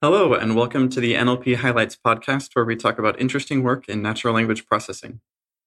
Hello, and welcome to the NLP Highlights podcast, where we talk about interesting work in natural language processing.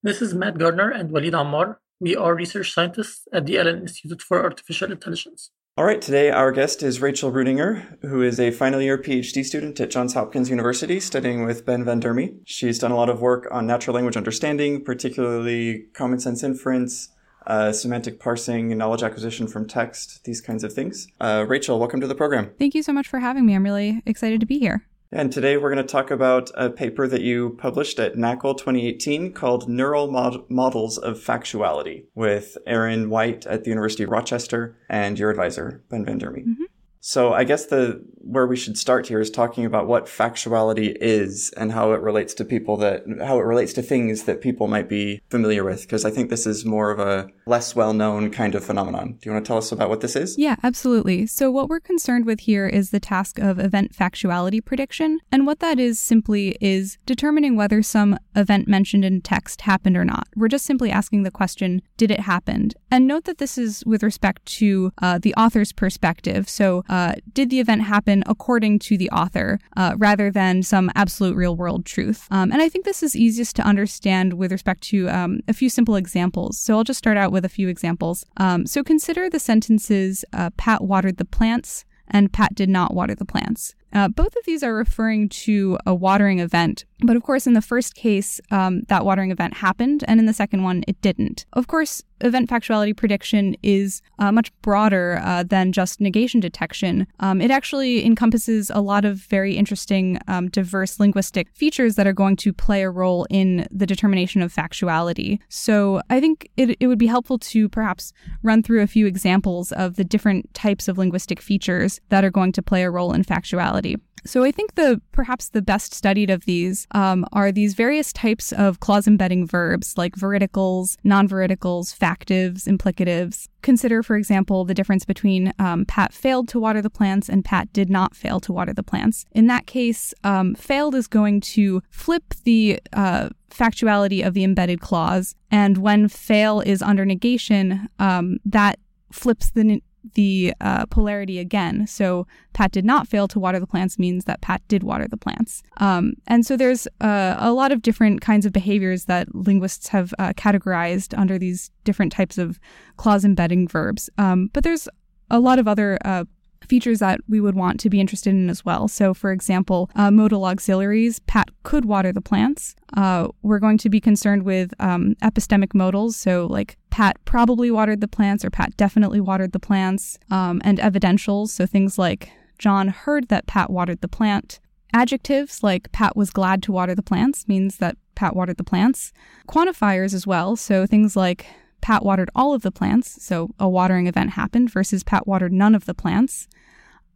This is Matt Gardner and Walid Ammar. We are research scientists at the Allen Institute for Artificial Intelligence. All right, today our guest is Rachel Rudinger, who is a final year PhD student at Johns Hopkins University studying with Ben Van Durme. She's done a lot of work on natural language understanding, particularly common sense inference, uh, semantic parsing, knowledge acquisition from text, these kinds of things. Uh, Rachel, welcome to the program. Thank you so much for having me. I'm really excited to be here. And today we're going to talk about a paper that you published at NAACL 2018 called Neural Mod- Models of Factuality with Aaron White at the University of Rochester and your advisor, Ben Van Durme. Mm-hmm. So I guess the where we should start here is talking about what factuality is and how it relates to people that how it relates to things that people might be familiar with because I think this is more of a less well-known kind of phenomenon. Do you want to tell us about what this is? Yeah, absolutely. So what we're concerned with here is the task of event factuality prediction, and what that is simply is determining whether some event mentioned in text happened or not. We're just simply asking the question, did it happen? And note that this is with respect to uh, the author's perspective. So uh, did the event happen according to the author uh, rather than some absolute real world truth? Um, and I think this is easiest to understand with respect to um, a few simple examples. So I'll just start out with a few examples. Um, so consider the sentences uh, Pat watered the plants and Pat did not water the plants. Uh, both of these are referring to a watering event, but of course, in the first case, um, that watering event happened, and in the second one, it didn't. Of course, event factuality prediction is uh, much broader uh, than just negation detection. Um, it actually encompasses a lot of very interesting, um, diverse linguistic features that are going to play a role in the determination of factuality. So I think it, it would be helpful to perhaps run through a few examples of the different types of linguistic features that are going to play a role in factuality. So I think the perhaps the best studied of these um, are these various types of clause embedding verbs like veridicals, non-veridicals, factives, implicatives. Consider, for example, the difference between um, Pat failed to water the plants and Pat did not fail to water the plants. In that case, um, failed is going to flip the uh, factuality of the embedded clause, and when fail is under negation, um, that flips the the uh, polarity again. So Pat did not fail to water the plants means that Pat did water the plants. Um, and so there's uh, a lot of different kinds of behaviors that linguists have uh, categorized under these different types of clause embedding verbs. Um, but there's a lot of other uh, features that we would want to be interested in as well. So, for example, uh, modal auxiliaries, Pat could water the plants. Uh, we're going to be concerned with um, epistemic modals, so like Pat probably watered the plants or Pat definitely watered the plants, um, and evidentials, so things like John heard that Pat watered the plant. Adjectives like Pat was glad to water the plants means that Pat watered the plants. Quantifiers as well, so things like Pat watered all of the plants, so a watering event happened, versus Pat watered none of the plants.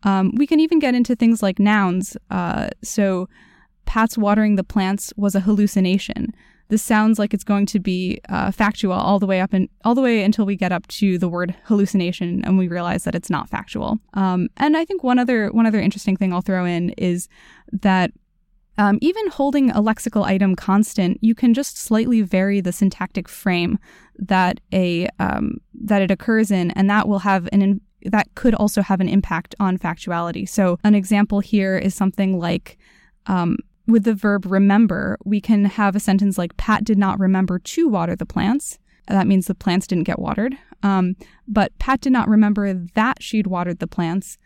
Um, we can even get into things like nouns. Uh, so, Pat's watering the plants was a hallucination. This sounds like it's going to be uh, factual all the way up and all the way until we get up to the word hallucination, and we realize that it's not factual. Um, and I think one other one other interesting thing I'll throw in is that um, even holding a lexical item constant, you can just slightly vary the syntactic frame that a um, that it occurs in, and that will have an in- that could also have an impact on factuality. So, an example here is something like um, with the verb remember, we can have a sentence like Pat did not remember to water the plants. That means the plants didn't get watered. Um, but Pat did not remember that she'd watered the plants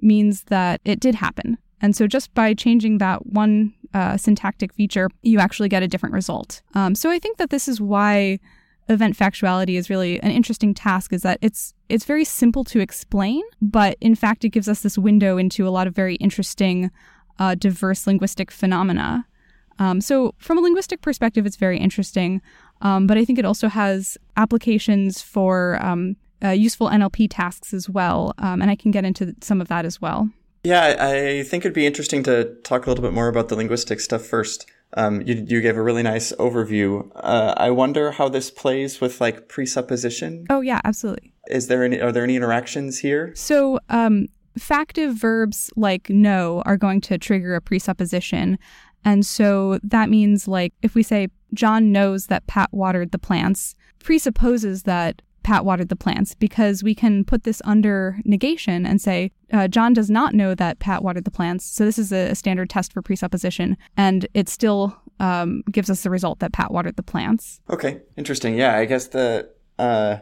means that it did happen. And so, just by changing that one uh, syntactic feature, you actually get a different result. Um, so, I think that this is why event factuality is really an interesting task is that it's it's very simple to explain but in fact it gives us this window into a lot of very interesting uh, diverse linguistic phenomena um, so from a linguistic perspective it's very interesting um, but i think it also has applications for um, uh, useful nlp tasks as well um, and i can get into some of that as well yeah i think it'd be interesting to talk a little bit more about the linguistic stuff first um, you, you gave a really nice overview. Uh, I wonder how this plays with like presupposition. Oh yeah, absolutely. Is there any? Are there any interactions here? So, um, factive verbs like know are going to trigger a presupposition, and so that means like if we say John knows that Pat watered the plants, presupposes that Pat watered the plants because we can put this under negation and say uh, John does not know that Pat watered the plants. So this is a, a standard test for presupposition, and it still um, gives us the result that Pat watered the plants. Okay, interesting. Yeah, I guess the uh,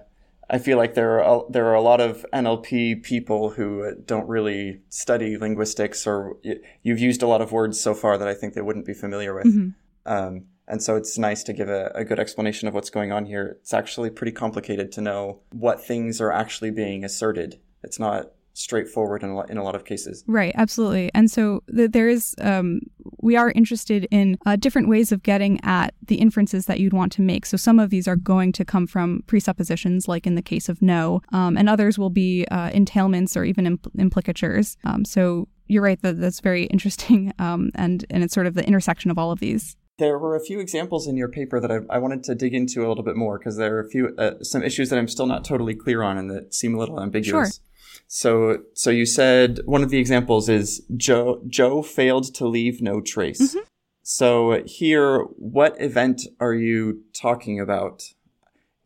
I feel like there are there are a lot of NLP people who don't really study linguistics, or you've used a lot of words so far that I think they wouldn't be familiar with. Mm-hmm. Um, and so it's nice to give a, a, good explanation of what's going on here. It's actually pretty complicated to know what things are actually being asserted. It's not straightforward in a lot, in a lot of cases. Right, absolutely. And so th- there is, um, we are interested in uh, different ways of getting at the inferences that you'd want to make. So some of these are going to come from presuppositions, like in the case of know, um, and others will be uh, entailments or even impl- implicatures. Um, so you're right that that's very interesting, um, and and it's sort of the intersection of all of these. There were a few examples in your paper that I, I wanted to dig into a little bit more because there are a few uh, some issues that I'm still not totally clear on and that seem a little ambiguous. Sure. So, so you said one of the examples is Joe. Joe failed to leave no trace. Mm-hmm. So here, what event are you talking about?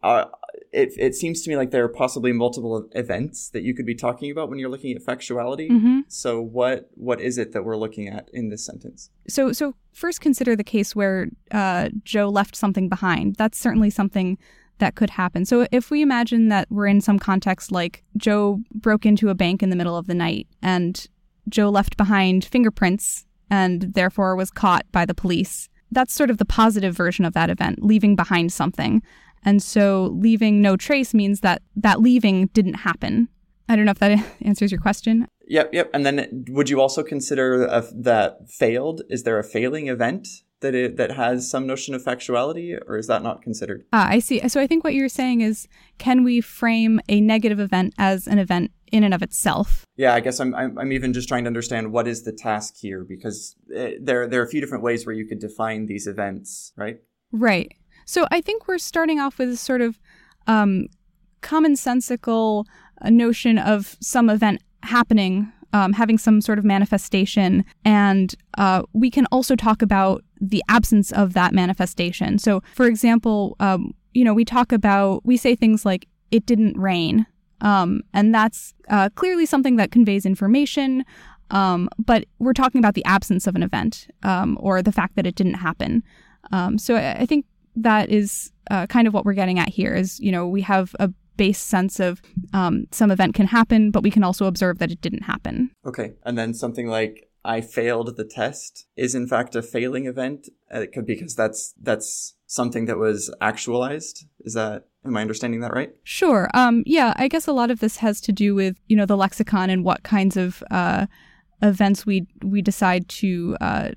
Uh, it, it seems to me like there are possibly multiple events that you could be talking about when you're looking at factuality. Mm-hmm. So what what is it that we're looking at in this sentence? So so first consider the case where uh, Joe left something behind. That's certainly something that could happen. So if we imagine that we're in some context like Joe broke into a bank in the middle of the night and Joe left behind fingerprints and therefore was caught by the police. That's sort of the positive version of that event, leaving behind something. And so leaving no trace means that that leaving didn't happen. I don't know if that answers your question. Yep, yep. And then would you also consider a, that failed? Is there a failing event that it that has some notion of factuality, or is that not considered? Ah, I see. So I think what you're saying is, can we frame a negative event as an event in and of itself? Yeah, I guess I'm I'm, I'm even just trying to understand what is the task here because uh, there there are a few different ways where you could define these events, right? Right. So I think we're starting off with a sort of um, commonsensical uh, notion of some event happening um, having some sort of manifestation. And uh, we can also talk about the absence of that manifestation. So, for example, um, you know, we talk about, we say things like, it didn't rain. Um, and that's uh, clearly something that conveys information. Um, but we're talking about the absence of an event um, or the fact that it didn't happen. Um, so I, I, think that is uh, kind of what we're getting at here is, you know, we have a base sense of um, some event can happen, but we can also observe that it didn't happen. Okay. And then something like I failed the test is in fact a failing event uh, because that's that's something that was actualized. Is that am I understanding that right? Sure. Um, yeah, I guess a lot of this has to do with you know the lexicon and what kinds of uh, events we we decide to uh,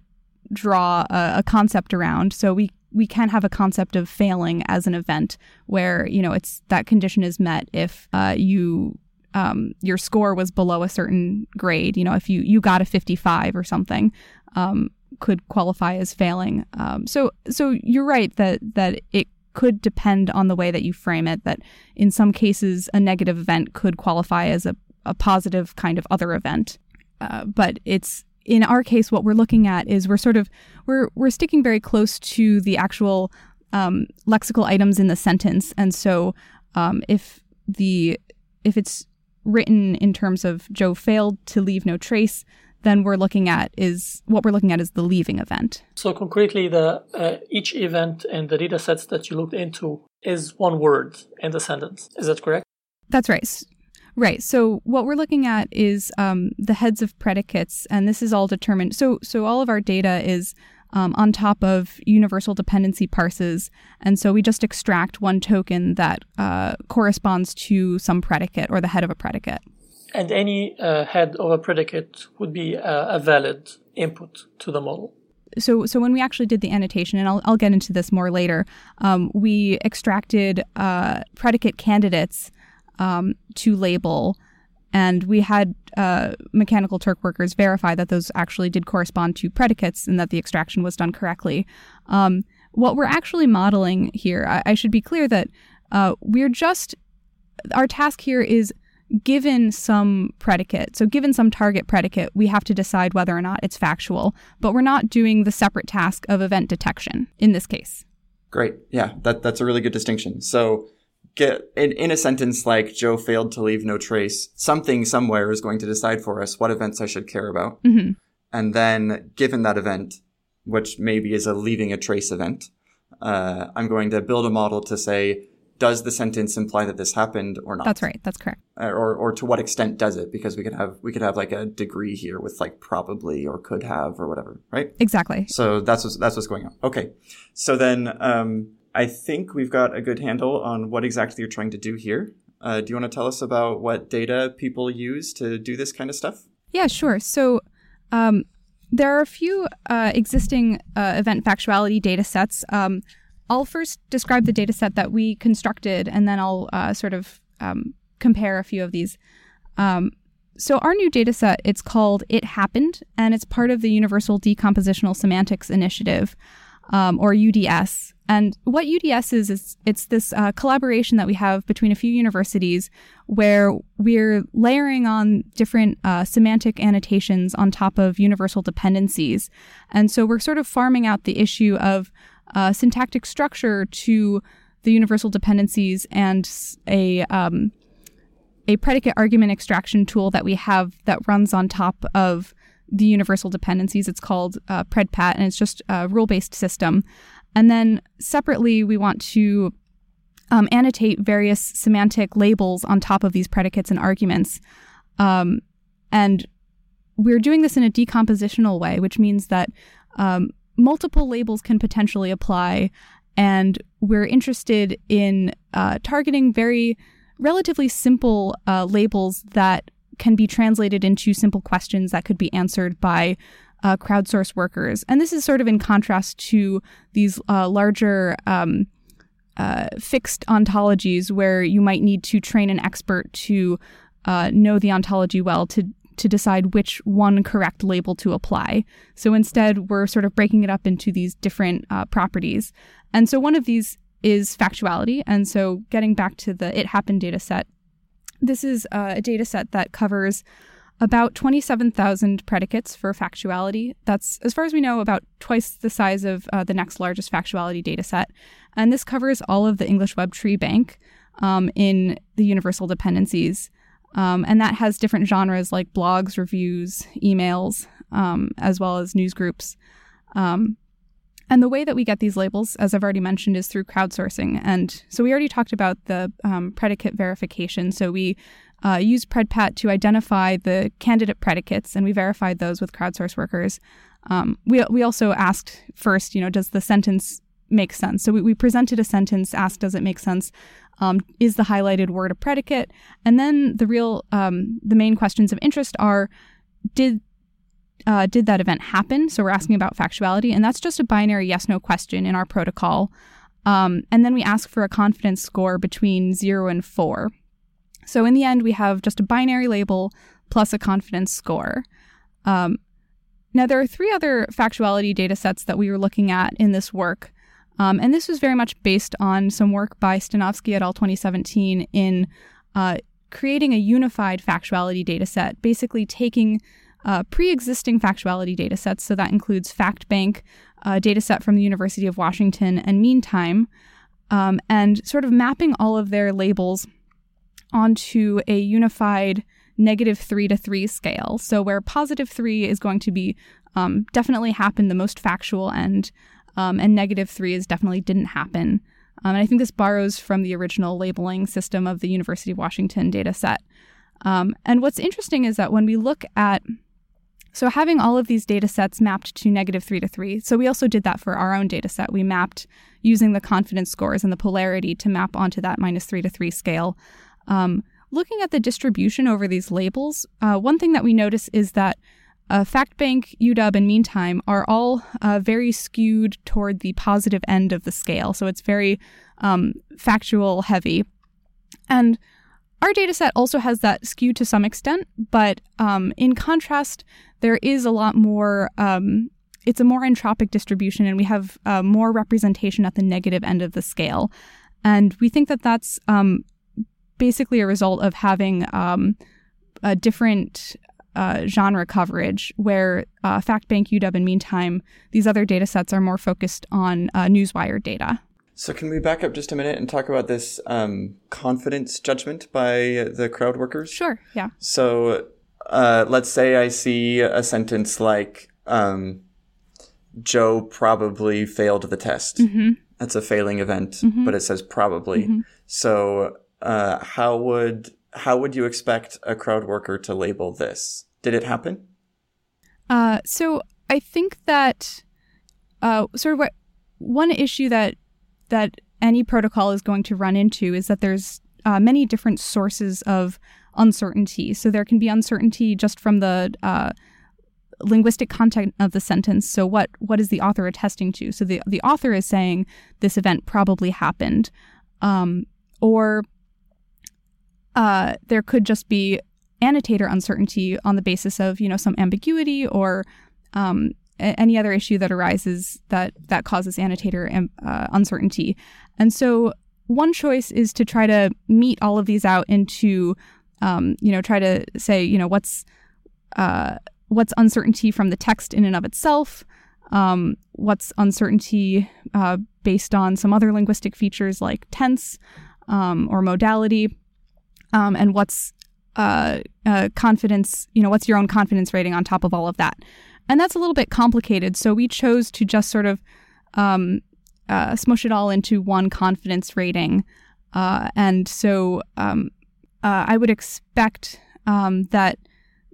draw a, a, concept around. So we we can have a concept of failing as an event where you know it's that condition is met if uh, you um, your score was below a certain grade you know if you you got a 55 or something um, could qualify as failing. Um, so so you're right that that it could depend on the way that you frame it that in some cases a negative event could qualify as a, a positive kind of other event. Uh, but it's in our case, what we're looking at is we're sort of we're we're sticking very close to the actual um, lexical items in the sentence, and so um, if the if it's written in terms of Joe failed to leave no trace, then we're looking at is what we're looking at is the leaving event. So concretely, the uh, each event and the data sets that you looked into is one word in the sentence. Is that correct? That's right. Right. So what we're looking at is um, the heads of predicates, and this is all determined. So so all of our data is um, on top of universal dependency parses, and so we just extract one token that uh, corresponds to some predicate or the head of a predicate. And any uh, head of a predicate would be a, a valid input to the model so so when we actually did the annotation, and I'll, I'll get into this more later, um, we extracted uh, predicate candidates um, to label. And we had uh, mechanical Turk workers verify that those actually did correspond to predicates and that the extraction was done correctly. Um, what we're actually modeling here, I, I should be clear that uh, we're just, our task here is given some predicate, so given some target predicate, we have to decide whether or not it's factual, but we're not doing the separate task of event detection in this case. Great. Yeah, that, that's a really good distinction. So get in, in a sentence like Joe failed to leave no trace, something somewhere is going to decide for us what events I should care about. hmm And then given that event, which maybe is a leaving a trace event, uh, I'm going to build a model to say, does the sentence imply that this happened or not? That's right. That's correct. Uh, Or, or to what extent does it? Because we could have, we could have like a degree here with like probably or could have or whatever, right? Exactly. So that's what's, that's what's going on. Okay. So then, um, I think we've got a good handle on what exactly you're trying to do here. Uh, do you want to tell us about what data people use to do this kind of stuff? Yeah, sure. So um, there are a few uh, existing uh, event factuality data sets. Um, I'll first describe the data set that we constructed, and then I'll uh, sort of um, compare a few of these. Um, so our new data set, it's called It Happened, and it's part of the Universal Decompositional Semantics Initiative, um, or UDS. And what UDS is, is it's this uh, collaboration that we have between a few universities where we're layering on different uh, semantic annotations on top of universal dependencies. And so we're sort of farming out the issue of uh, syntactic structure to the universal dependencies and a um, a predicate argument extraction tool that we have that runs on top of the universal dependencies. It's called uh, PredPatt, and it's just a rule based system. And then separately, we want to um, annotate various semantic labels on top of these predicates and arguments. Um, and we're doing this in a decompositional way, which means that um, multiple labels can potentially apply. And we're interested in uh, targeting very relatively simple uh, labels that can be translated into simple questions that could be answered by uh, crowdsource workers. And this is sort of in contrast to these uh, larger um, uh, fixed ontologies where you might need to train an expert to uh, know the ontology well to to decide which one correct label to apply. So instead, we're sort of breaking it up into these different uh, properties. And so one of these is factuality. And so getting back to the It Happened data set, this is uh, a data set that covers about 27,000 predicates for factuality. That's, as far as we know, about twice the size of uh, the next largest factuality data set. And this covers all of the English Web Tree Bank um, in the universal dependencies. Um, and that has different genres like blogs, reviews, emails, um, as well as news groups. Um, and the way that we get these labels, as I've already mentioned, is through crowdsourcing. And so we already talked about the um, predicate verification. So we uh, use PredPatt to identify the candidate predicates, and we verified those with crowdsource workers. Um, we, we also asked first, you know, does the sentence make sense? So we, we presented a sentence, asked, does it make sense? Um, is the highlighted word a predicate? And then the real, um, the main questions of interest are, did uh, did that event happen? So we're asking about factuality, and that's just a binary yes no question in our protocol. Um, and then we ask for a confidence score between zero and four. So in the end, we have just a binary label plus a confidence score. Um, now, there are three other factuality data sets that we were looking at in this work. Um, and this was very much based on some work by Stanovsky et al. 2017 in uh, creating a unified factuality data set, basically taking uh, pre existing factuality data sets, so that includes FactBank, a data set from the University of Washington, and Meantime, um, and sort of mapping all of their labels onto a unified negative three to three scale. So, where positive three is going to be um, definitely happened, the most factual end, um, and negative three is definitely didn't happen. Um, and I think this borrows from the original labeling system of the University of Washington data set. Um, and what's interesting is that when we look at so having all of these data sets mapped to negative three to three, so we also did that for our own data set. We mapped using the confidence scores and the polarity to map onto that minus three to three scale. Um, looking at the distribution over these labels, uh, one thing that we notice is that uh, FactBank, UW, and Meantime are all uh, very skewed toward the positive end of the scale. So it's very um, factual heavy. And our data set also has that skew to some extent, but um, in contrast, there is a lot more. Um, it's a more entropic distribution, and we have uh, more representation at the negative end of the scale. And we think that that's um, basically a result of having um, a different uh, genre coverage, where uh, FactBank, UW, and Meantime, these other data sets are more focused on uh, Newswire data. So can we back up just a minute and talk about this um, confidence judgment by the crowd workers? Sure. Yeah. So uh, let's say I see a sentence like um, Joe probably failed the test. Mm-hmm. That's a failing event, Mhm. but it says probably. Mhm. So uh, how would how would you expect a crowd worker to label this? Did it happen? Uh, so I think that uh, sort of what one issue that that any protocol is going to run into is that there's uh, many different sources of uncertainty. So there can be uncertainty just from the uh, linguistic content of the sentence. So what what is the author attesting to? So the the author is saying this event probably happened, um, or uh, there could just be annotator uncertainty on the basis of you know some ambiguity or um, a- any other issue that arises that that causes annotator um, uh, uncertainty. And so one choice is to try to meet all of these out into um, you know try to say you know what's uh, what's uncertainty from the text in and of itself. Um, what's uncertainty uh, based on some other linguistic features like tense um, or modality, um, and what's uh, uh, confidence, you know, what's your own confidence rating on top of all of that? And that's a little bit complicated. So we chose to just sort of um, uh, smush it all into one confidence rating. Uh, and so um, uh, I would expect um, that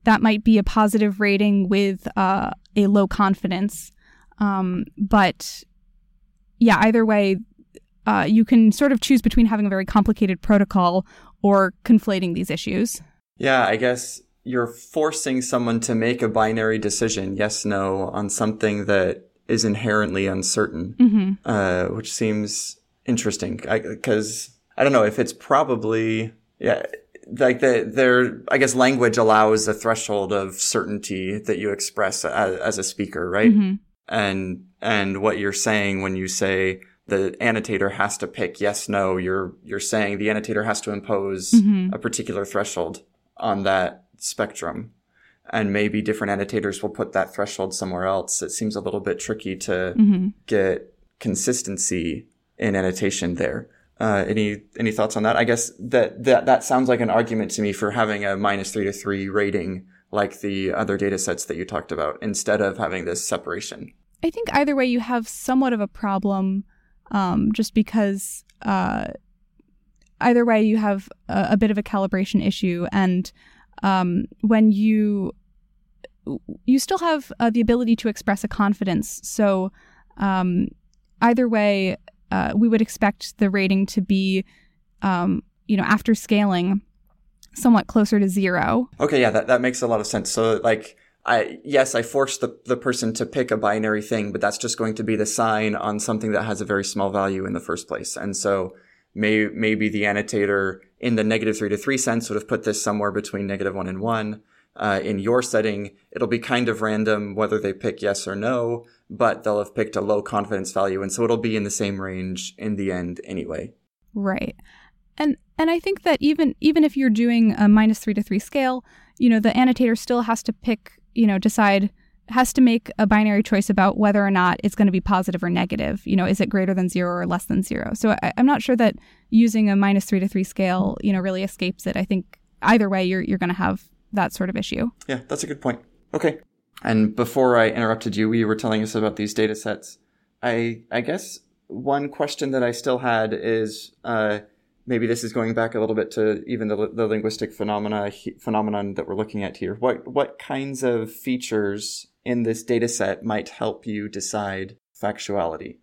that might be a positive rating with uh, a low confidence. Um, but yeah, either way, uh, you can sort of choose between having a very complicated protocol or conflating these issues. Yeah, I guess you're forcing someone to make a binary decision, yes, no, on something that is inherently uncertain, Mm-hmm. uh, which seems interesting. Because I, don't know if it's probably yeah, like the their I guess language allows a threshold of certainty that you express as, as a speaker, right? Mm-hmm. And and what you're saying when you say the annotator has to pick yes, no, you're you're saying the annotator has to impose Mhm. a particular threshold on that spectrum. And maybe different annotators will put that threshold somewhere else. It seems a little bit tricky to Mm-hmm. get consistency in annotation there. Uh, any any thoughts on that? I guess that, that that sounds like an argument to me for having a minus three to three rating like the other data sets that you talked about instead of having this separation. I think either way, you have somewhat of a problem, um, just because uh, either way, you have a, a bit of a calibration issue, and um, when you you still have uh, the ability to express a confidence. So um, either way, uh, we would expect the rating to be, um, you know, after scaling, somewhat closer to zero. Okay, yeah, that, that makes a lot of sense. So like I yes, I forced the, the person to pick a binary thing, but that's just going to be the sign on something that has a very small value in the first place. And so may maybe the annotator in the negative three to three sense would have put this somewhere between negative one and one. Uh, in your setting, it'll be kind of random whether they pick yes or no, but they'll have picked a low confidence value, and so it'll be in the same range in the end anyway. Right. And and I think that even even if you're doing a minus three to three scale, you know, the annotator still has to pick, you know, decide has to make a binary choice about whether or not it's going to be positive or negative. You know, is it greater than zero or less than zero? So I, I'm not sure that using a minus three to three scale, you know, really escapes it. I think either way, you're you're going to have that sort of issue. Yeah, that's a good point. Okay. And before I interrupted you, you were telling us about these data sets. I I guess one question that I still had is uh, maybe this is going back a little bit to even the, the linguistic phenomena phenomenon that we're looking at here. What what kinds of features in this data set might help you decide factuality?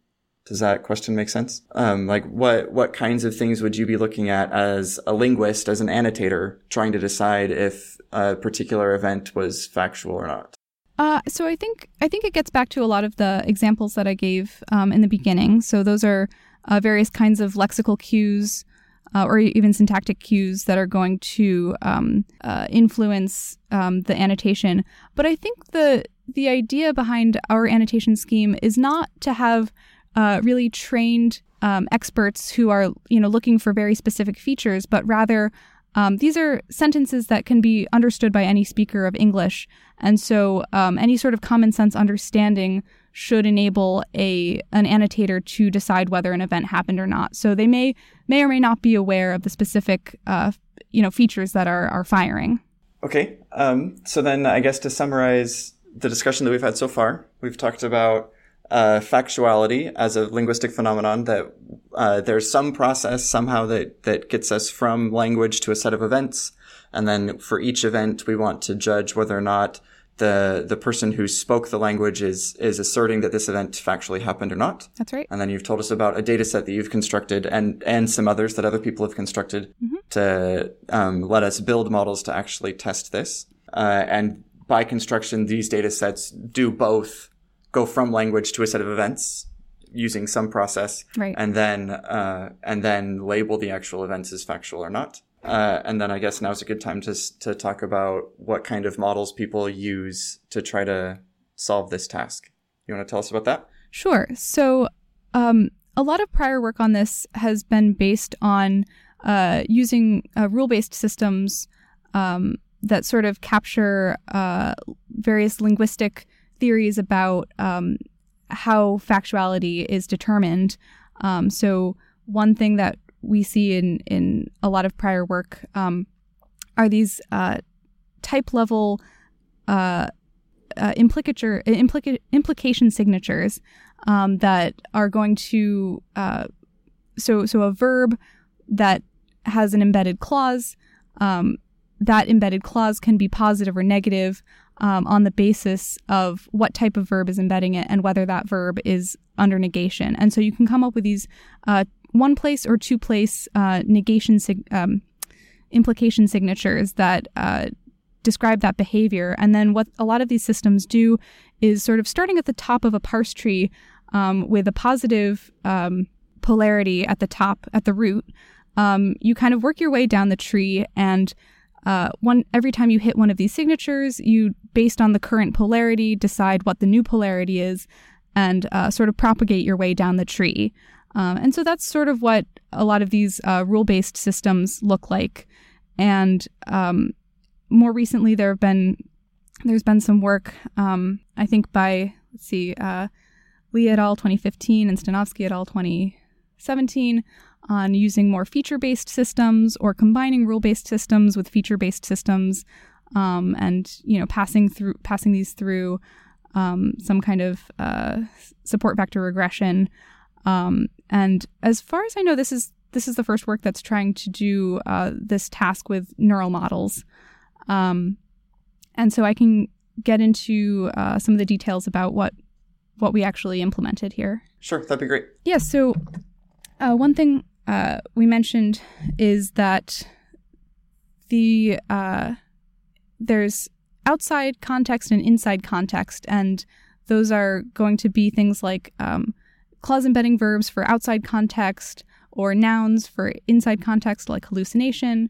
Does that question make sense? Um, like what what kinds of things would you be looking at as a linguist, as an annotator, trying to decide if a particular event was factual or not? Uh, so I think I think it gets back to a lot of the examples that I gave um, in the beginning. So those are uh, various kinds of lexical cues uh, or even syntactic cues that are going to um, uh, influence um, the annotation. But I think the the idea behind our annotation scheme is not to have uh, really trained um, experts who are you know looking for very specific features, but rather um, these are sentences that can be understood by any speaker of English, and so um, any sort of common sense understanding should enable a an annotator to decide whether an event happened or not. So they may may or may not be aware of the specific uh, you know features that are are firing. Okay. Um, so then I guess to summarize the discussion that we've had so far, we've talked about uh, factuality as a linguistic phenomenon that uh, there's some process somehow that, that gets us from language to a set of events. And then for each event, we want to judge whether or not the the person who spoke the language is is asserting that this event factually happened or not. That's right. And then you've told us about a data set that you've constructed and and some others that other people have constructed mm-hmm. to um, let us build models to actually test this. Uh, and by construction, these data sets do both go from language to a set of events using some process, right. and then uh, and then label the actual events as factual or not. Uh, and then I guess now is a good time to to talk about what kind of models people use to try to solve this task. You want to tell us about that? Sure. So, um, a lot of prior work on this has been based on uh, using uh, rule-based systems um, that sort of capture uh, various linguistic theories about um, how factuality is determined. Um, so, one thing that we see in in a lot of prior work um, are these uh, type level uh, uh, implicature implica- implication signatures um, that are going to uh, so so a verb that has an embedded clause um, that embedded clause can be positive or negative um, on the basis of what type of verb is embedding it and whether that verb is under negation. And so you can come up with these uh, one place or two place uh, negation sig- um, implication signatures that uh, describe that behavior. And then what a lot of these systems do is sort of starting at the top of a parse tree um, with a positive um, polarity at the top, at the root. Um, you kind of work your way down the tree and uh, one every time you hit one of these signatures, you, based on the current polarity, decide what the new polarity is, and uh, sort of propagate your way down the tree. Um, and so that's sort of what a lot of these uh, rule based systems look like. And um, more recently, there have been there's been some work, um, I think by let's see, uh, Lee et al. 2015 and Stanovsky et al. 2017 on using more feature based systems or combining rule based systems with feature based systems, um, and you know passing through passing these through um, some kind of uh, support vector regression. Um, and as far as I know, this is this is the first work that's trying to do uh, this task with neural models. Um, and so I can get into uh, some of the details about what what we actually implemented here. Sure, that'd be great. Yeah. So uh, one thing uh, we mentioned is that the uh, there's outside context and inside context, and those are going to be things like um, clause embedding verbs for outside context or nouns for inside context, like hallucination.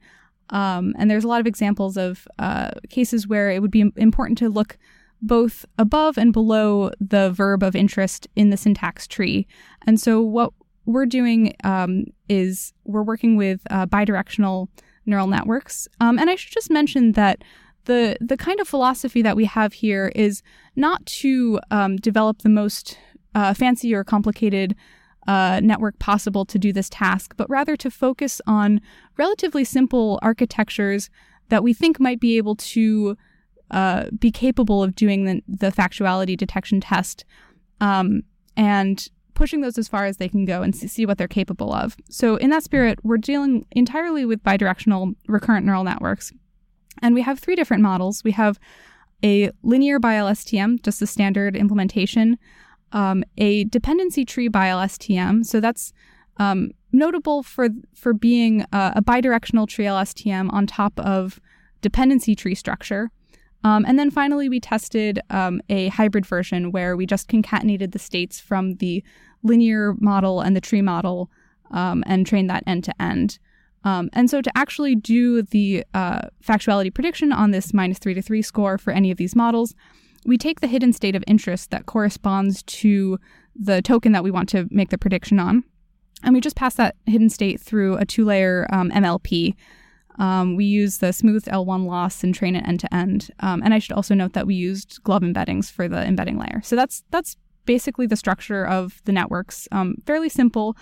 Um, and there's a lot of examples of uh, cases where it would be important to look both above and below the verb of interest in the syntax tree. And so, what we're doing um, is we're working with uh, bidirectional neural networks. Um, and I should just mention that the the kind of philosophy that we have here is not to um, develop the most uh, fancy or complicated uh, network possible to do this task, but rather to focus on relatively simple architectures that we think might be able to uh, be capable of doing the, the factuality detection test um, and pushing those as far as they can go and see what they're capable of. So, in that spirit, we're dealing entirely with bidirectional recurrent neural networks. And we have three different models. We have a linear BiLSTM, just the standard implementation um, a dependency tree BiLSTM. So that's um, notable for for being a, bidirectional tree LSTM on top of dependency tree structure. Um, and then finally, we tested um, a hybrid version where we just concatenated the states from the linear model and the tree model um, and trained that end to end. Um, and so, to actually do the uh, factuality prediction on this minus three to three score for any of these models, we take the hidden state of interest that corresponds to the token that we want to make the prediction on, and we just pass that hidden state through a two layer um, MLP. Um, we use the smooth L1 loss and train it end to end. Um, and I should also note that we used GloVe embeddings for the embedding layer. So that's that's basically the structure of the networks. Um, fairly simple,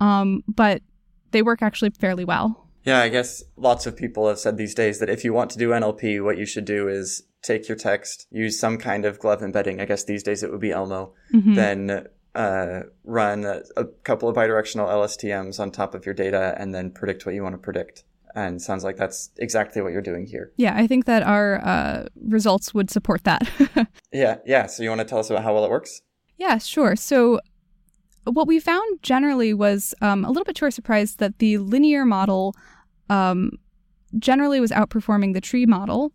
um, but they work actually fairly well. Yeah, I guess lots of people have said these days that if you want to do NLP, what you should do is take your text, use some kind of GloVe embedding. I guess these days it would be ELMo. Mhm. Then uh, run a, a couple of bidirectional LSTMs on top of your data, and then predict what you want to predict. And sounds like that's exactly what you're doing here. Yeah, I think that our uh, results would support that. Yeah, yeah. So you want to tell us about how well it works? Yeah, sure. So, what we found generally was um, a little bit to our surprise that the linear model um, generally was outperforming the tree model.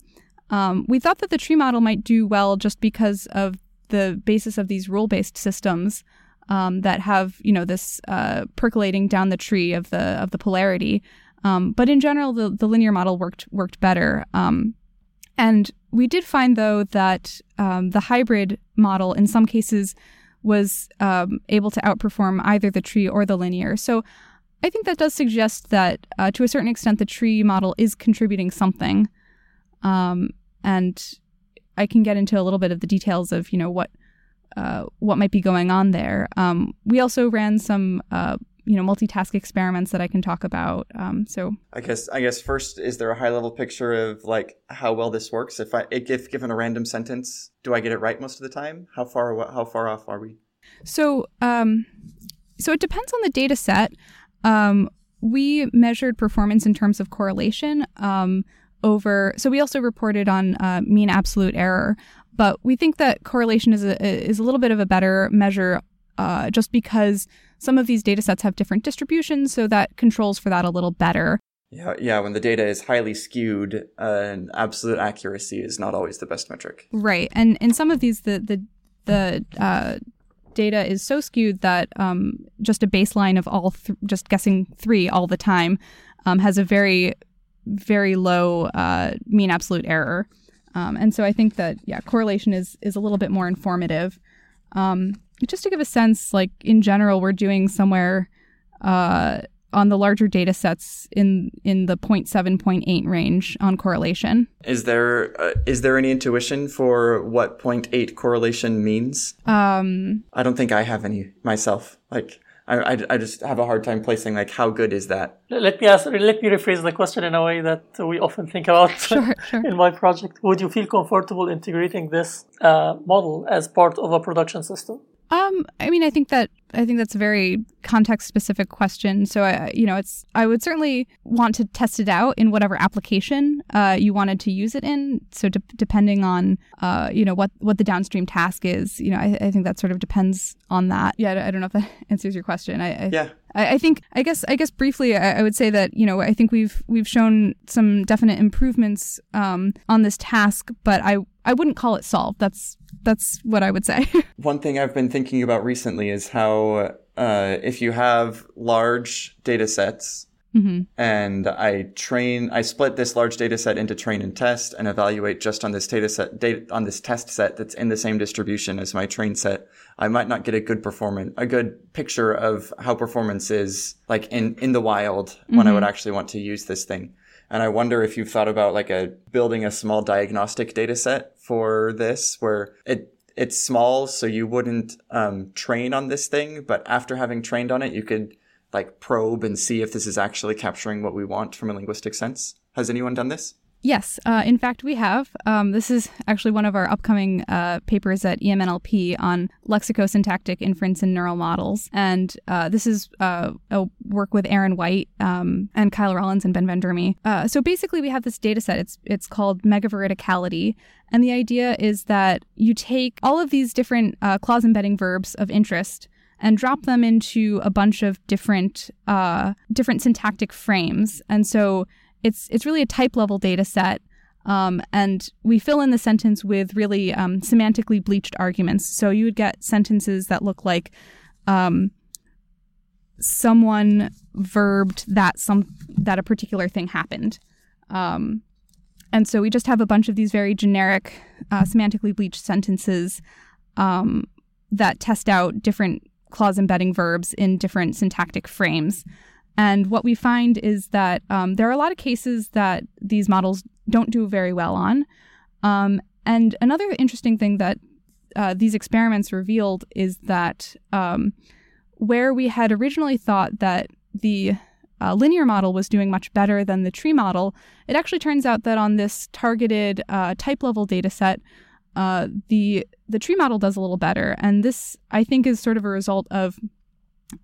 Um, we thought that the tree model might do well just because of the basis of these rule-based systems um, that have, you know, this uh, percolating down the tree of the of the polarity. Um, but in general, the, the linear model worked worked better. Um, and we did find, though, that um, the hybrid model in some cases was um, able to outperform either the tree or the linear. So I think that does suggest that, uh, to a certain extent, the tree model is contributing something. Um, and I can get into a little bit of the details of, you know, what uh, what might be going on there. Um, we also ran some, uh, you know, multitask experiments that I can talk about. Um, so I guess I guess first, is there a high level picture of like how well this works? If I if given a random sentence, do I get it right most of the time? How far how far off are we? So, um, so it depends on the data set. Um, we measured performance in terms of correlation um, over. So we also reported on uh, mean absolute error, but we think that correlation is a is a little bit of a better measure, uh, just because some of these data sets have different distributions, so that controls for that a little better. Yeah, yeah. When the data is highly skewed, uh, absolute accuracy is not always the best metric. Right, and in some of these, the the the uh, data is so skewed that um, just a baseline of all th- just guessing three all the time um, has a very very low uh, mean absolute error. Um, and so I think that yeah, correlation is is a little bit more informative. Um, just to give a sense, like in general, we're doing somewhere uh, on the larger data sets in in the 0.7 0.8 range on correlation. Is there uh, is there any intuition for what 0.8 correlation means? Um, I don't think I have any myself. Like I, I, I just have a hard time placing like how good is that? Let me ask. Let me rephrase the question in a way that we often think about Sure, sure. in my project. Would you feel comfortable integrating this uh, model as part of a production system? Um, I mean, I think that I think that's a very context specific question. So, I, you know, it's I would certainly want to test it out in whatever application uh, you wanted to use it in. So, de- depending on uh, you know what what the downstream task is, you know, I, I think that sort of depends on that. Yeah, I, don't know if that answers your question. I, I Yeah. I, I think I guess I guess briefly I, I would say that you know I think we've we've shown some definite improvements um, on this task, but I I wouldn't call it solved. That's that's what I would say. One thing I've been thinking about recently is how uh, if you have large data sets hmm and I train, I split this large data set into train and test and evaluate just on this data set, data, on this test set that's in the same distribution as my train set. I might not get a good performance, a good picture of how performance is like in, in the wild when I would actually want to use this thing. And I wonder if you've thought about like a building a small diagnostic data set for this where it, it's small, so you wouldn't um, train on this thing, but after having trained on it, you could like probe and see if this is actually capturing what we want from a linguistic sense. Has anyone done this? Yes, uh, in fact, we have. Um, this is actually one of our upcoming uh, papers at EMNLP on lexicosyntactic inference in neural models. And uh, this is uh, a work with Aaron White um, and Kyle Rawlins and Ben Van Durme. Uh, so basically, we have this data set. It's, it's called megaveridicality. And the idea is that you take all of these different uh, clause embedding verbs of interest and drop them into a bunch of different uh, different syntactic frames. And so it's it's really a type level data set. Um, and we fill in the sentence with really um, semantically bleached arguments. So you would get sentences that look like um, someone verbed that some that a particular thing happened. Um, and so we just have a bunch of these very generic, uh, semantically bleached sentences um, that test out different clause embedding verbs in different syntactic frames. And what we find is that um, there are a lot of cases that these models don't do very well on. Um, and another interesting thing that uh, these experiments revealed is that um, where we had originally thought that the uh, linear model was doing much better than the tree model, it actually turns out that on this targeted uh, type level data set, uh, the the tree model does a little better, and this I think is sort of a result of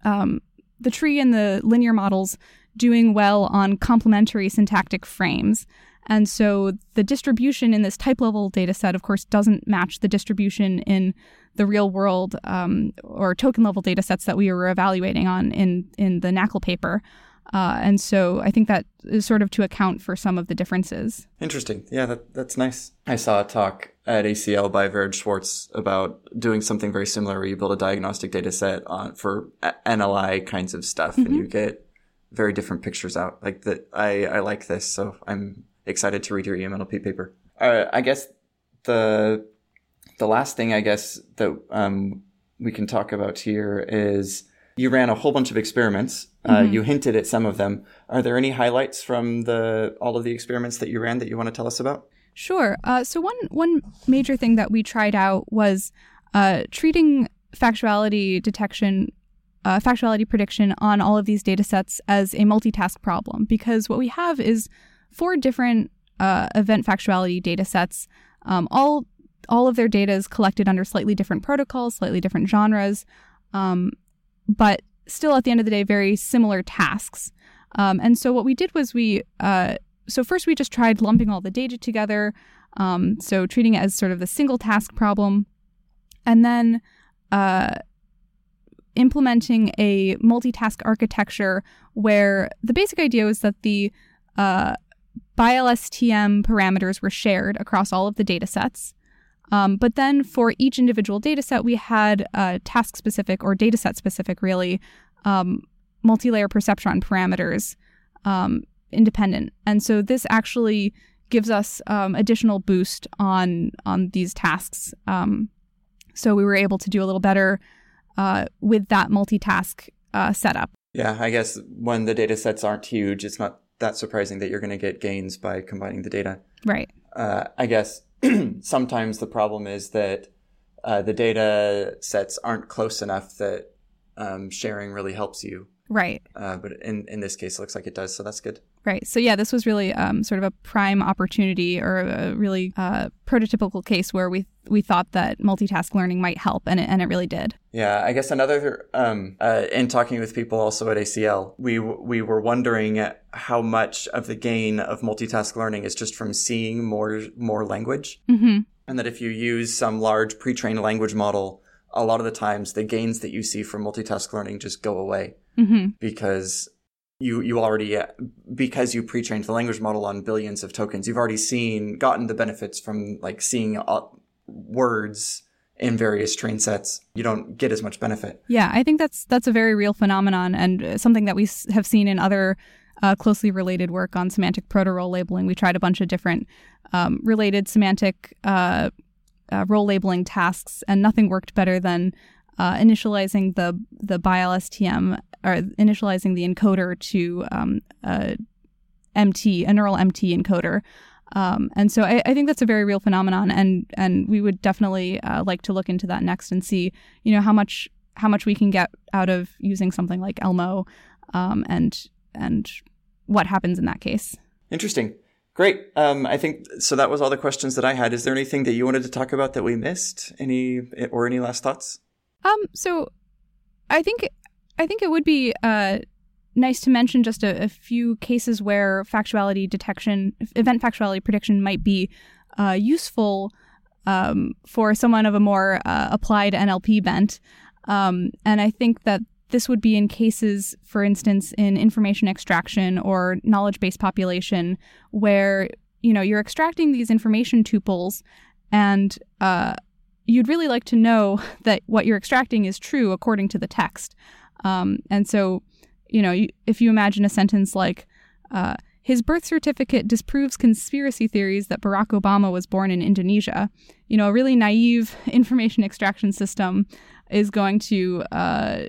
um, the tree and the linear models doing well on complementary syntactic frames. And so the distribution in this type level data set, of course, doesn't match the distribution in the real world um, or token level data sets that we were evaluating on in, in the NAACL paper. Uh, and so I think that is sort of to account for some of the differences. Interesting. Yeah, that, that's nice. I saw a talk at ACL by Vered Shwartz about doing something very similar where you build a diagnostic data set on for NLI kinds of stuff mm-hmm. and you get very different pictures out. Like that, I, I like this. So I'm excited to read your EMNLP paper. Uh, I guess the the last thing I guess that um, we can talk about here is you ran a whole bunch of experiments. Uh, mm-hmm. You hinted at some of them. Are there any highlights from the all of the experiments that you ran that you want to tell us about? Sure. Uh, so one one major thing that we tried out was uh, treating factuality detection, uh, factuality prediction on all of these data sets as a multitask problem because what we have is four different uh, event factuality data sets. Um, all all of their data is collected under slightly different protocols, slightly different genres, um, but still at the end of the day, very similar tasks. Um, and so what we did was we uh, so first we just tried lumping all the data together, um, so treating it as sort of the single task problem, and then uh, implementing a multitask architecture where the basic idea was that the uh, BiLSTM parameters were shared across all of the data sets. Um, but then for each individual data set, we had uh, task specific or data set specific, really, um, multi layer perceptron parameters um, independent. And so this actually gives us um, additional boost on on these tasks. Um, so we were able to do a little better uh, with that multitask uh, setup. Yeah, I guess when the data sets aren't huge, it's not that surprising that you're going to get gains by combining the data. Right. Uh, I guess sometimes the problem is that uh, the data sets aren't close enough that um, sharing really helps you. Right. Uh, but in, in this case, it looks like it does, so that's good. Right. So yeah, this was really um, sort of a prime opportunity or a really uh, prototypical case where we we thought that multitask learning might help, and it, and it really did. Yeah, I guess another um, uh, in talking with people also at ACL, we we were wondering how much of the gain of multitask learning is just from seeing more more language, mm-hmm. and that if you use some large pre-trained language model, a lot of the times the gains that you see from multitask learning just go away mm-hmm. because you you already because you pre-trained the language model on billions of tokens you've already seen gotten the benefits from like seeing uh, words in various train sets. You don't get as much benefit. Yeah i think that's that's a very real phenomenon and something that we have seen in other uh, closely related work on semantic proto role labeling. We tried a bunch of different um, related semantic uh, uh, role labeling tasks and nothing worked better than uh, initializing the the BiLSTM or initializing the encoder to um, a MT, a neural MT encoder. Um, and so I, I, think that's a very real phenomenon, and and we would definitely uh, like to look into that next and see, you know, how much how much we can get out of using something like ELMo, um, and and what happens in that case. Interesting. Great. Um, I think so. That was all the questions that I had. Is there anything that you wanted to talk about that we missed? Any or any last thoughts? Um. So, I think I think it would be uh, nice to mention just a, a, few cases where factuality detection, event factuality prediction might be uh, useful um, for someone of a more uh, applied NLP bent. Um, and I think that this would be in cases, for instance, in information extraction or knowledge based population, where you know you're extracting these information tuples and uh, you'd really like to know that what you're extracting is true according to the text. Um, and so, you know, you, if you imagine a sentence like, uh, his birth certificate disproves conspiracy theories that Barack Obama was born in Indonesia. You know, a really naive information extraction system is going to uh,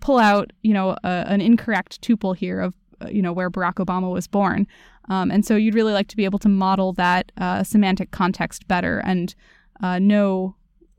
pull out, you know, a, an incorrect tuple here of, uh, you know, where Barack Obama was born. Um, and so you'd really like to be able to model that uh, semantic context better and uh, know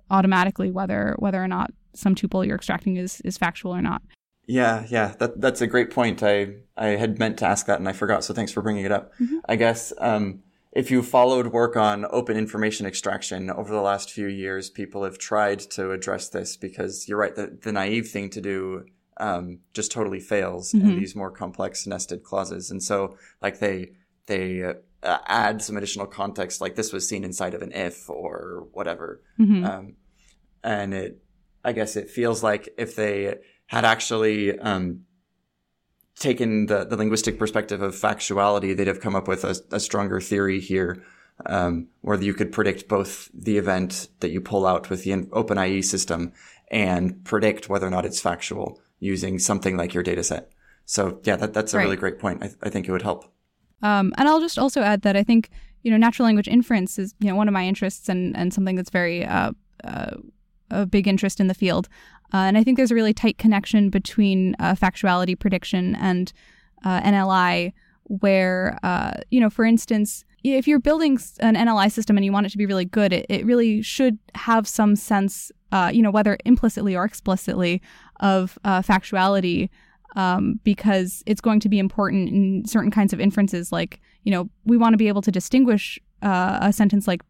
automatically whether whether or not some tuple you're extracting is is factual or not. Yeah, yeah, that that's a great point. I I had meant to ask that and I forgot, so thanks for bringing it up. Mm-hmm. I guess um, if you followed work on open information extraction over the last few years, people have tried to address this because you're right. The the naive thing to do um, just totally fails mm-hmm. in these more complex nested clauses, and so like they they uh, add some additional context, like this was seen inside of an if or whatever, mm-hmm. um, and it I guess it feels like if they had actually um, taken the, the linguistic perspective of factuality, they'd have come up with a, a stronger theory here, um, where you could predict both the event that you pull out with the OpenIE system and predict whether or not it's factual using something like your data set. So yeah, that, that's a right. really great point. I, I think it would help. Um, and I'll just also add that I think you know natural language inference is you know one of my interests and and something that's very uh, uh, a big interest in the field. Uh, and I think there's a really tight connection between uh, factuality prediction and uh, NLI, where, uh, you know, for instance, if you're building an NLI system and you want it to be really good, it, it really should have some sense, uh, you know, whether implicitly or explicitly, of uh, factuality. Um, because it's going to be important in certain kinds of inferences. Like, you know, we want to be able to distinguish a sentence like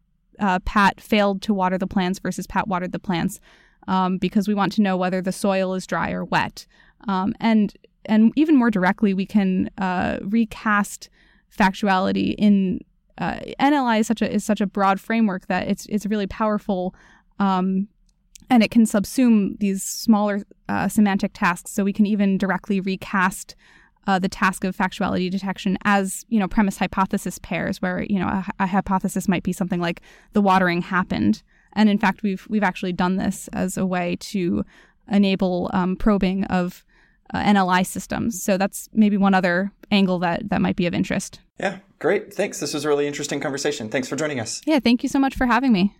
Pat failed to water the plants versus Pat watered the plants um, because we want to know whether the soil is dry or wet. Um, and and even more directly, we can uh, recast factuality in uh, NLI is such a is such a broad framework that it's it's really powerful, um, and it can subsume these smaller uh, semantic tasks. So we can even directly recast uh, the task of factuality detection as you know premise hypothesis pairs, where you know a, a hypothesis might be something like the watering happened, and in fact, we've we've actually done this as a way to enable um, probing of uh, NLI systems. So that's maybe one other angle that that might be of interest. Yeah, great. Thanks. This was a really interesting conversation. Thanks for joining us. Yeah, thank you so much for having me.